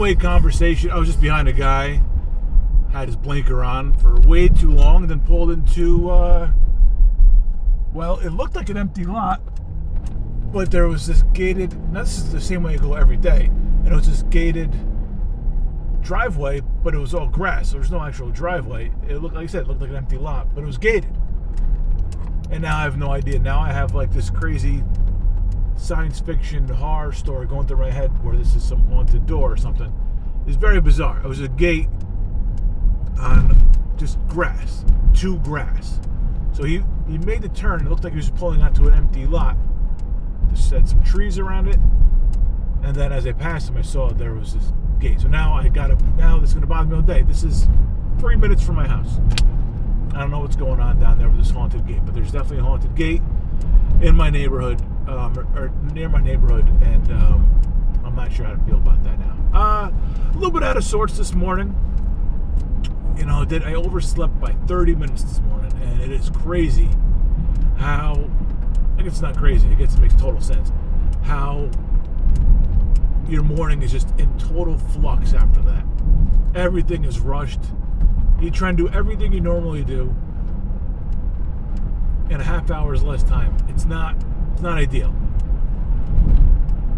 one-way conversation. I was just behind a guy, had his blinker on for way too long, and then pulled into. Uh, well, it looked like an empty lot, but there was this gated. This is the same way I go every day, and it was this gated driveway, but it was all grass. There was no actual driveway. It looked, like I said, it looked like an empty lot, but it was gated. And now I have no idea. Now I have like this crazy science fiction horror story going through my head where this is some haunted door or something. It's very bizarre. It was a gate on just grass, to grass. So he, he made the turn. It looked like he was pulling onto an empty lot. Just had some trees around it. And then as I passed him, I saw there was this gate. So now I got to, now this is going to bother me all day. This is three minutes from my house. I don't know what's going on down there with this haunted gate, but there's definitely a haunted gate in my neighborhood, um, or, or, near my neighborhood, and um, I'm not sure how to feel about that now. Uh, a little bit out of sorts this morning. You know, did I overslept by 30 minutes this morning, and it is crazy how. I guess it's not crazy. I guess it makes total sense. How your morning is just in total flux after that. Everything is rushed. You try and do everything you normally do in a half hour's less time. It's not it's not ideal.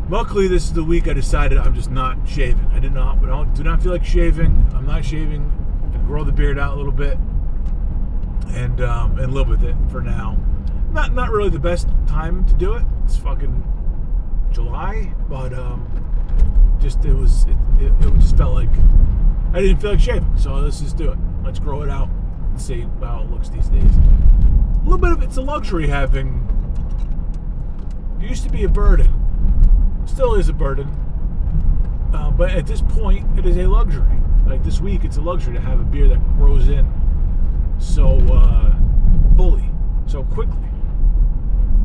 Luckily, this is the week I decided I'm just not shaving. I did not, I don't, do not feel like shaving. I'm not shaving. I grow the beard out a little bit and um, and live with it for now. Not not really the best time to do it. It's fucking July, but um, just it was it, it, it just felt like I didn't feel like shaving, so let's just do it. Let's grow it out and see how it looks these days. A little bit of it's a luxury having. It used to be a burden, still is a burden, uh, but at this point, it is a luxury. Like this week, it's a luxury to have a beer that grows in so uh, fully, so quickly.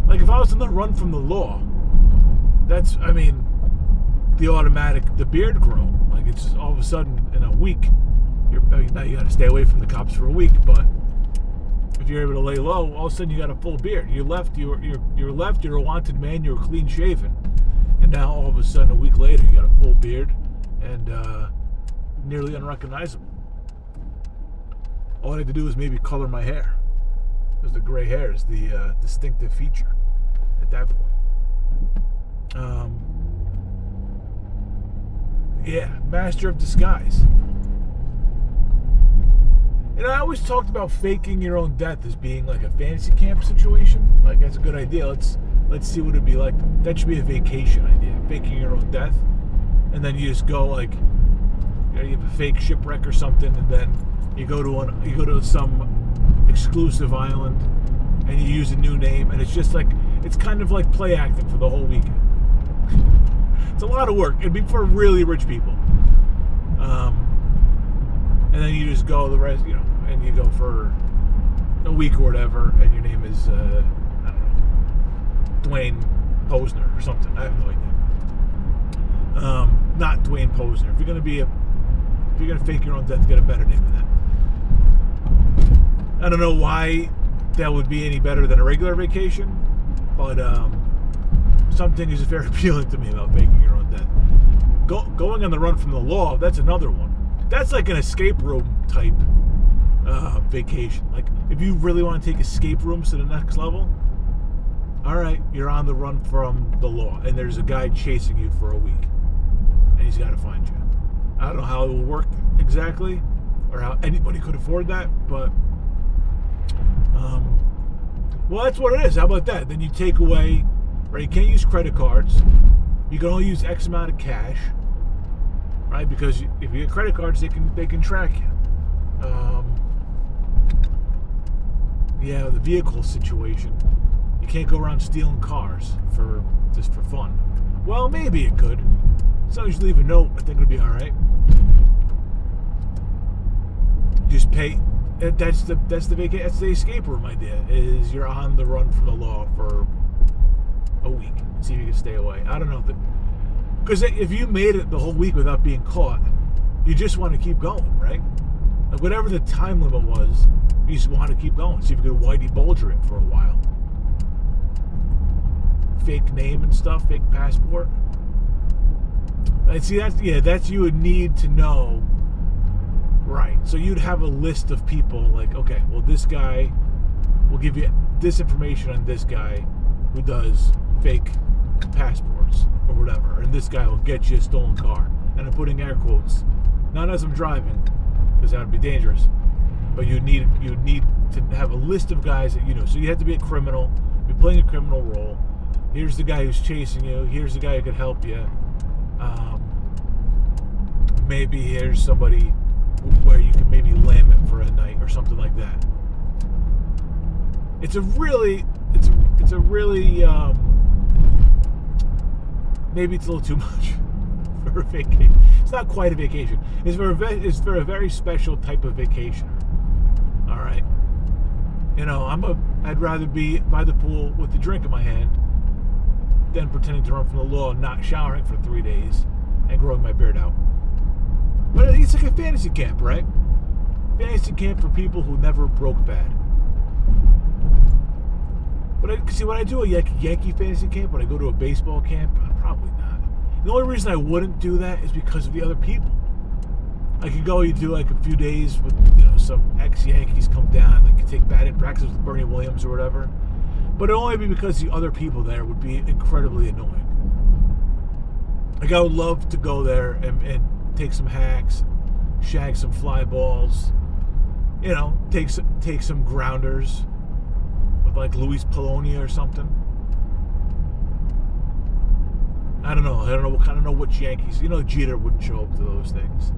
Like if I was on the run from the law, that's I mean, the automatic the beard grow. Like it's all of a sudden in a week, you're I mean, now you got to stay away from the cops for a week, but if you're able to lay low, all of a sudden you got a full beard. You left, you're you're you're left, you're a wanted man, you're clean shaven, and now all of a sudden a week later you got a full beard and uh, nearly unrecognizable. All I had to do was maybe color my hair, because the gray hair is the uh, distinctive feature at that point. Um, yeah, master of disguise. And I always talked about faking your own death as being like a fantasy camp situation. Like that's a good idea. Let's let's see what it'd be like. That should be a vacation idea. Faking your own death, and then you just go like you, know, you have a fake shipwreck or something, and then you go to one you go to some exclusive island, and you use a new name, and it's just like it's kind of like play acting for the whole weekend. it's a lot of work. It'd be for really rich people. Um, and then you just go the rest, you know, and you go for a week or whatever, and your name is uh, I don't know, Dwayne Posner or something. I have no idea. Um, not Dwayne Posner. If you're gonna be a, if you're gonna fake your own death, get a better name than that. I don't know why that would be any better than a regular vacation, but um, something is very appealing to me about faking your own death. Go, going on the run from the law, that's another one. That's like an escape room type uh, vacation. Like if you really want to take escape rooms to the next level, all right, you're on the run from the law, and there's a guy chasing you for a week, and he's got to find you. I don't know how it will work exactly, or how anybody could afford that, but um, well, that's what it is. How about that? Then you take away, right? You can't use credit cards. You can only use X amount of cash, right? Because if you get credit cards, they can they can track you. Um, yeah, the vehicle situation. You can't go around stealing cars for just for fun. Well, maybe it could. As long as you leave a note, I think it'll be all right. Just pay. That's the that's the vaca- that's the escape room idea. Is you're on the run from the law for a week. See if you can stay away. I don't know if because if you made it the whole week without being caught, you just want to keep going, right? Like whatever the time limit was, you just want to keep going. See if you can Whitey Bulger it for a while. Fake name and stuff, fake passport. And see, that's yeah, that's you would need to know. Right. So you'd have a list of people like, okay, well, this guy will give you this information on this guy who does fake passports or whatever, and this guy will get you a stolen car. And I'm putting air quotes, not as I'm driving, because that would be dangerous. But you need you need to have a list of guys that you know. So you have to be a criminal, be playing a criminal role. Here's the guy who's chasing you. Here's the guy who could help you. Um, maybe here's somebody where you can maybe lam it for a night or something like that. It's a really, it's a, it's a really, um, maybe it's a little too much for a vacation. It's not quite a vacation. It's for a, it's for a very special type of vacationer. Right. You know, I'm a, I'd rather be by the pool with the drink in my hand than pretending to run from the law and not showering for three days and growing my beard out. But it's like a fantasy camp, right? Fantasy camp for people who never broke bad. But I, see, when I do a Yankee, Yankee fantasy camp, when I go to a baseball camp, I'm probably not. The only reason I wouldn't do that is because of the other people. I could go, you do like a few days with, you know, some ex Yankees come down, they could take batting practice with Bernie Williams or whatever. But it'd only be because the other people there would be incredibly annoying. Like, I would love to go there and, and take some hacks, shag some fly balls, you know, take some, take some grounders with like Luis Polonia or something. I don't know. I don't know what kind of know which Yankees. You know, Jeter wouldn't show up to those things.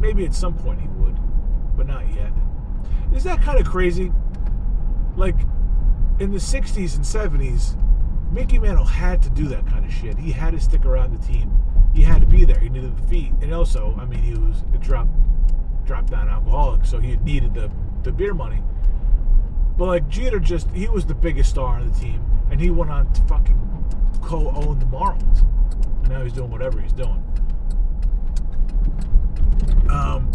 Maybe at some point he would, but not yet. Is that kind of crazy? Like in the '60s and '70s, Mickey Mantle had to do that kind of shit. He had to stick around the team. He had to be there. He needed the feet, and also, I mean, he was a drop, drop down alcoholic, so he needed the the beer money. But like Jeter, just he was the biggest star on the team, and he went on to fucking co-own the Marlins, and now he's doing whatever he's doing. Um,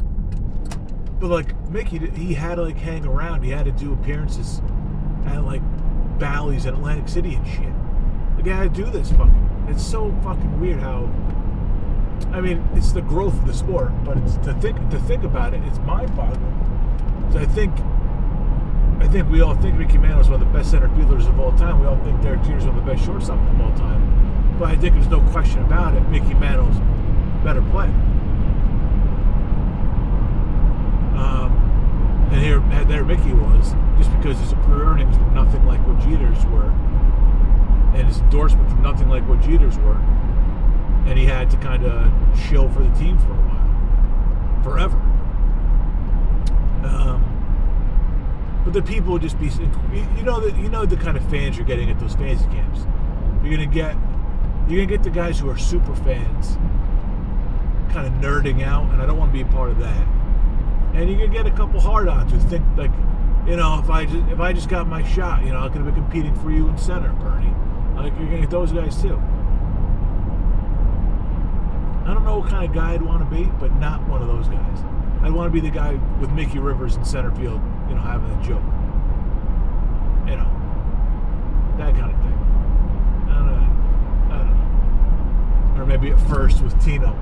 but like Mickey, he had to like hang around. He had to do appearances at like Bally's in Atlantic City and shit. Like, I had to do this fucking. It's so fucking weird how. I mean, it's the growth of the sport, but it's to think to think about it, it's mind-boggling. So I think, I think we all think Mickey Mantle is one of the best center fielders of all time. We all think Derek Jeter is one of the best shortstops of all time. But I think there's no question about it. Mickey Mantle's better player. Um, and Mickey was, just because his earnings were nothing like what Jeter's were, and his endorsements were nothing like what Jeter's were, and he had to kind of shill for the team for a while, forever. Um, but the people would just be, you know, that you know the kind of fans you're getting at those fantasy camps. You're gonna get, you're gonna get the guys who are super fans, kind of nerding out, and I don't want to be a part of that and you can get a couple hard-ons who think like, you know, if I just if I just got my shot, you know, I could have been competing for you in center, Bernie. Like you're gonna get those guys too. I don't know what kind of guy I'd want to be, but not one of those guys. I'd want to be the guy with Mickey Rivers in center field, you know, having a joke. You know, that kind of thing. I don't know. I don't know. Or maybe at first with Tino,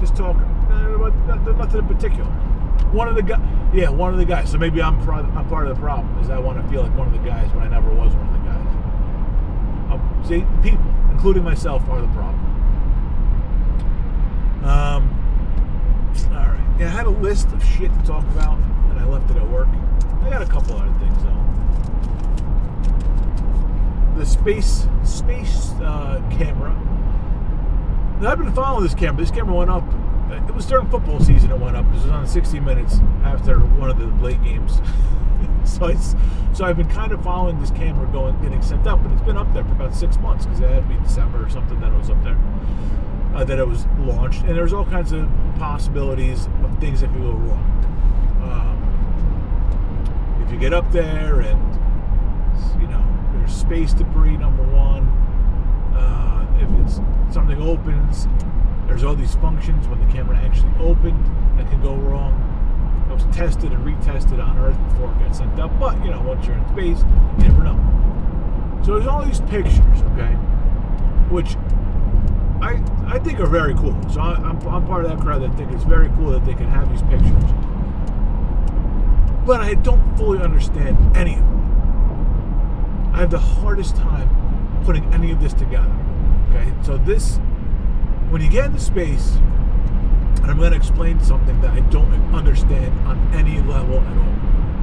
just talking nothing in particular. One of the guys, yeah, one of the guys. So maybe I'm, I'm part of the problem is I want to feel like one of the guys when I never was one of the guys. Um, see, people, including myself, are the problem. Um, all right. Yeah, I had a list of shit to talk about, and I left it at work. I got a couple other things though. The space space uh, camera. Now, I've been following this camera. This camera went up it was during football season it went up it was on 60 minutes after one of the late games. so it's so I've been kind of following this camera going getting sent up, and it's been up there for about six months because it had to be December or something that it was up there. Uh, that it was launched, and there's all kinds of possibilities of things that could go wrong. Um, if you get up there and you know there's space debris, number one. Uh, if it's something opens there's all these functions when the camera actually opened that can go wrong. It was tested and retested on Earth before it got sent up, but you know, once you're in space, you never know. So there's all these pictures, okay, which I I think are very cool. So I, I'm I'm part of that crowd that think it's very cool that they can have these pictures. But I don't fully understand any of them. I have the hardest time putting any of this together. Okay, so this when you get into space, and I'm going to explain something that I don't understand on any level at all.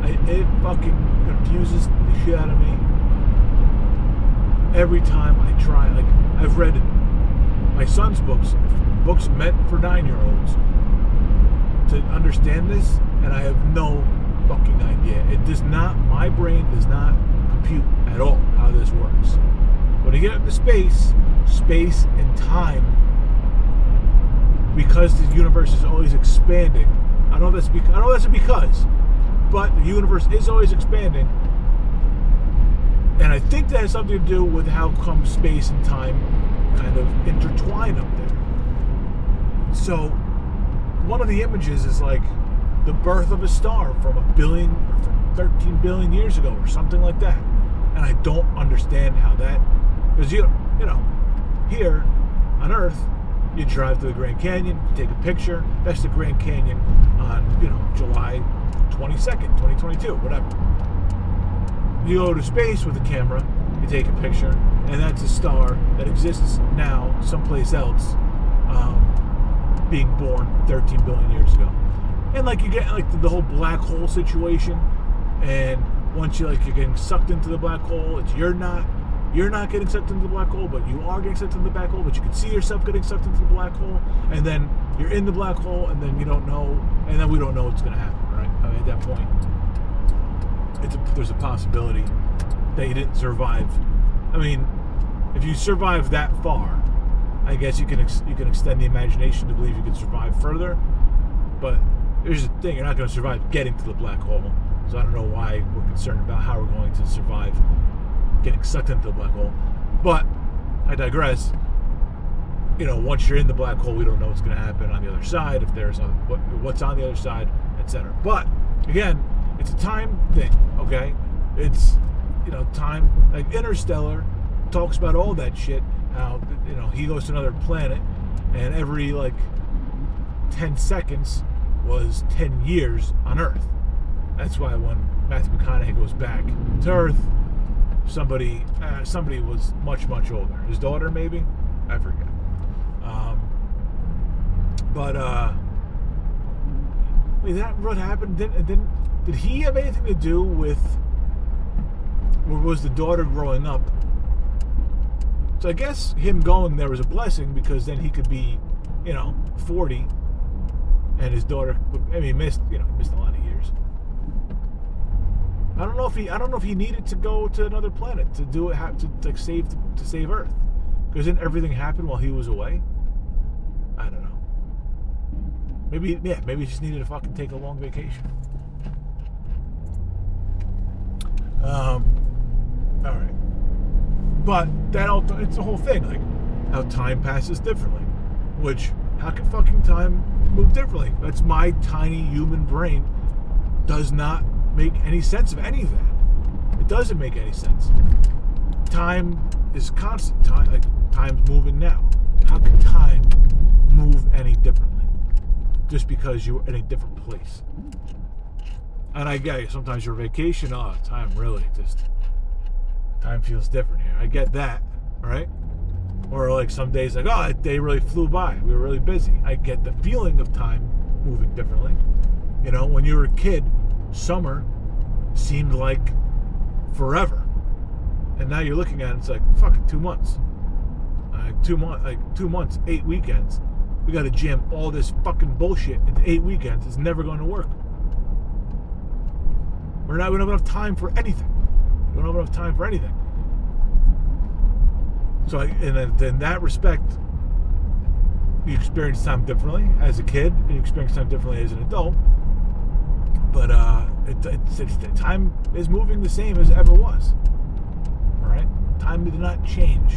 I, it fucking confuses the shit out of me every time I try. Like I've read my son's books, books meant for nine-year-olds, to understand this, and I have no fucking idea. It does not. My brain does not compute at all how this works. When you get into space, space and time, because the universe is always expanding. I know that's because I know that's a because, but the universe is always expanding. And I think that has something to do with how come space and time kind of intertwine up there. So one of the images is like the birth of a star from a billion or from 13 billion years ago or something like that. And I don't understand how that because you you know here on Earth you drive to the Grand Canyon, you take a picture. That's the Grand Canyon on you know July 22nd, 2022, whatever. You go to space with a camera, you take a picture, and that's a star that exists now someplace else, um, being born 13 billion years ago. And like you get like the, the whole black hole situation, and once you like you're getting sucked into the black hole, it's you're not you're not getting sucked into the black hole, but you are getting sucked into the black hole, but you can see yourself getting sucked into the black hole, and then you're in the black hole, and then you don't know, and then we don't know what's going to happen, right? I mean, at that point, it's a, there's a possibility that you didn't survive. I mean, if you survive that far, I guess you can ex- you can extend the imagination to believe you can survive further. But here's the thing: you're not going to survive getting to the black hole. So I don't know why we're concerned about how we're going to survive getting sucked into the black hole. But I digress. You know, once you're in the black hole, we don't know what's going to happen on the other side. If there's what, what's on the other side, etc. But again, it's a time thing. Okay, it's you know time like Interstellar talks about all that shit. How you know he goes to another planet, and every like ten seconds was ten years on Earth. That's why when Matthew McConaughey goes back to Earth, somebody uh, somebody was much much older. His daughter maybe, I forget. Um, but uh, that what happened? Didn't, didn't did he have anything to do with? Or was the daughter growing up? So I guess him going there was a blessing because then he could be, you know, forty, and his daughter. I mean, missed you know missed a lot. I don't know if he I don't know if he needed to go to another planet to do it to, to save to save Earth because didn't everything happen while he was away? I don't know. Maybe yeah maybe he just needed to fucking take a long vacation. Um. All right. But that all it's the whole thing like how time passes differently, which how can fucking time move differently? That's my tiny human brain does not make any sense of any of that. It doesn't make any sense. Time is constant. Time, like time's moving now. How can time move any differently? Just because you're in a different place. And I get it. Sometimes your vacation, oh, time really just time feels different here. I get that, right? Or like some days, like oh, that day really flew by. We were really busy. I get the feeling of time moving differently. You know, when you were a kid, summer seemed like forever. And now you're looking at it, it's like, fuck, two months. Uh, two months, like two months, eight weekends. We got to jam all this fucking bullshit into eight weekends. It's never going to work. We're not. We don't have enough time for anything. We don't have enough time for anything. So, I, in, in that respect, you experience time differently as a kid, and you experience time differently as an adult but uh, it, it's, time is moving the same as it ever was. All right, time did not change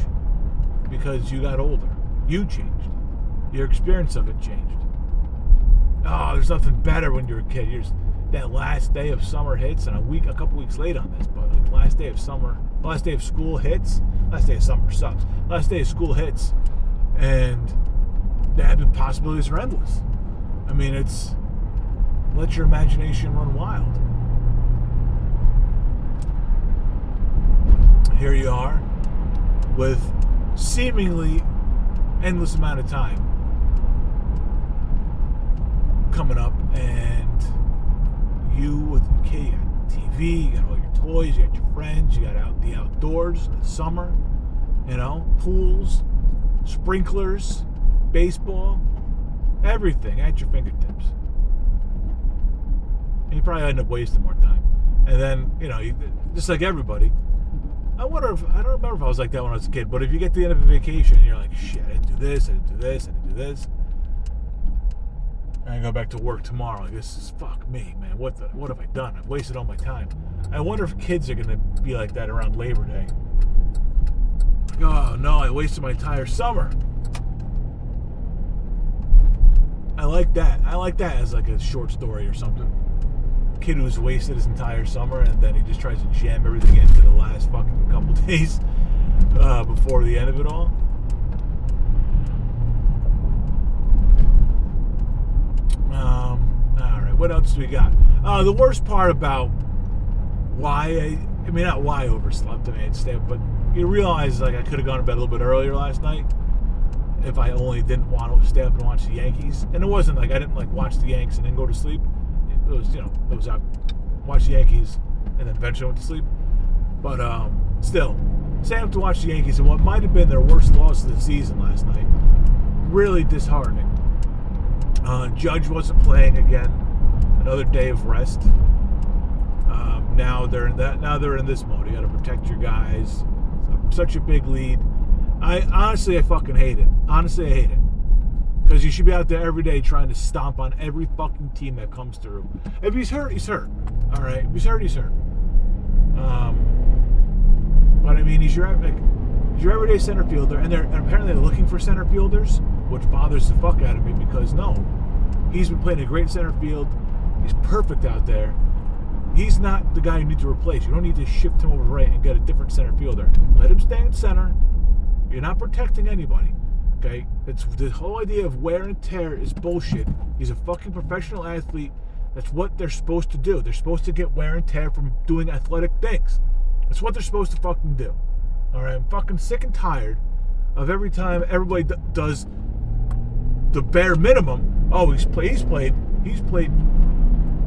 because you got older. You changed. Your experience of it changed. Oh, there's nothing better when you're a kid. You're just, that last day of summer hits, and a week, a couple weeks late on this, but like last day of summer, last day of school hits. Last day of summer sucks. Last day of school hits, and the possibilities are endless. I mean, it's let your imagination run wild. Here you are with seemingly endless amount of time coming up, and you with kid, you got TV, you got all your toys, you got your friends, you got out the outdoors, the summer, you know, pools, sprinklers, baseball, everything at your fingertips. You probably end up wasting more time. And then, you know, just like everybody, I wonder if, I don't remember if I was like that when I was a kid, but if you get to the end of a vacation you're like, shit, I didn't do this, I didn't do this, I didn't do this. And I go back to work tomorrow. Like, this is fuck me, man. What the, what have I done? I've wasted all my time. I wonder if kids are gonna be like that around Labor Day. Like, oh no, I wasted my entire summer. I like that. I like that as like a short story or something. Kid who's wasted his entire summer and then he just tries to jam everything into the last fucking couple days uh, before the end of it all. Um, all right, what else do we got? Uh, the worst part about why I, I mean, not why I overslept. I mean, stay up, but you realize like I could have gone to bed a little bit earlier last night if I only didn't want to stay up and watch the Yankees. And it wasn't like I didn't like watch the Yanks and then go to sleep. It was you know it was I watched the Yankees and then eventually went to sleep. But um, still, staying up to watch the Yankees and what might have been their worst loss of the season last night. Really disheartening. Uh, Judge wasn't playing again. Another day of rest. Um, now they're in that. Now they're in this mode. You got to protect your guys. Such a big lead. I honestly, I fucking hate it. Honestly, I hate it. Because you should be out there every day trying to stomp on every fucking team that comes through. If he's hurt, he's hurt. All right. If he's hurt, he's hurt. Um, but I mean, he's your like, he's your everyday center fielder, and they're and apparently they're looking for center fielders, which bothers the fuck out of me because no, he's been playing a great center field. He's perfect out there. He's not the guy you need to replace. You don't need to shift him over right and get a different center fielder. Let him stay in center. You're not protecting anybody. Okay? It's the whole idea of wear and tear is bullshit. He's a fucking professional athlete. That's what they're supposed to do. They're supposed to get wear and tear from doing athletic things. That's what they're supposed to fucking do. All right, I'm fucking sick and tired of every time everybody d- does the bare minimum. Oh, he's played. He's played. He's played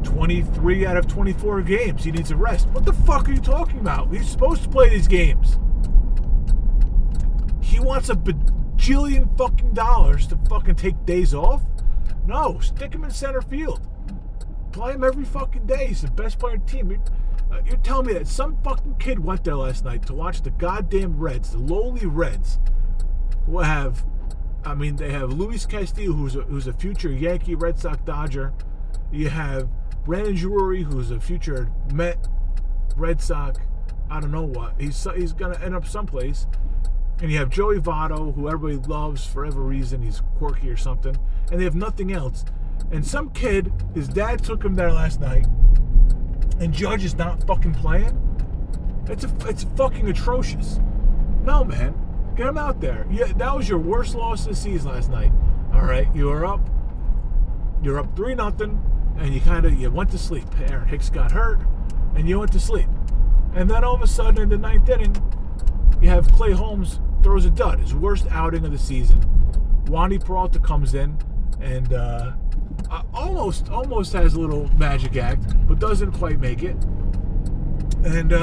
23 out of 24 games. He needs a rest. What the fuck are you talking about? He's supposed to play these games. He wants a bajillion fucking dollars to fucking take days off? No, stick him in center field. Play him every fucking day. He's the best player on the team. You're, uh, you're telling me that some fucking kid went there last night to watch the goddamn Reds, the lowly Reds, who have, I mean, they have Luis Castillo, who's a, who's a future Yankee, Red Sox, Dodger. You have Brandon Drury, who's a future Met, Red Sox, I don't know what. He's he's gonna end up someplace. And you have Joey Votto, who everybody loves for every reason. He's quirky or something. And they have nothing else. And some kid, his dad took him there last night, and Judge is not fucking playing. It's a, it's fucking atrocious. No, man, get him out there. Yeah, that was your worst loss of the season last night. All right, you were up. You're up three nothing, and you kind of you went to sleep. Aaron Hicks got hurt, and you went to sleep. And then all of a sudden, in the ninth inning, you have Clay Holmes throws a dud, his worst outing of the season. Wandy Peralta comes in and uh, almost almost has a little magic act, but doesn't quite make it. And uh,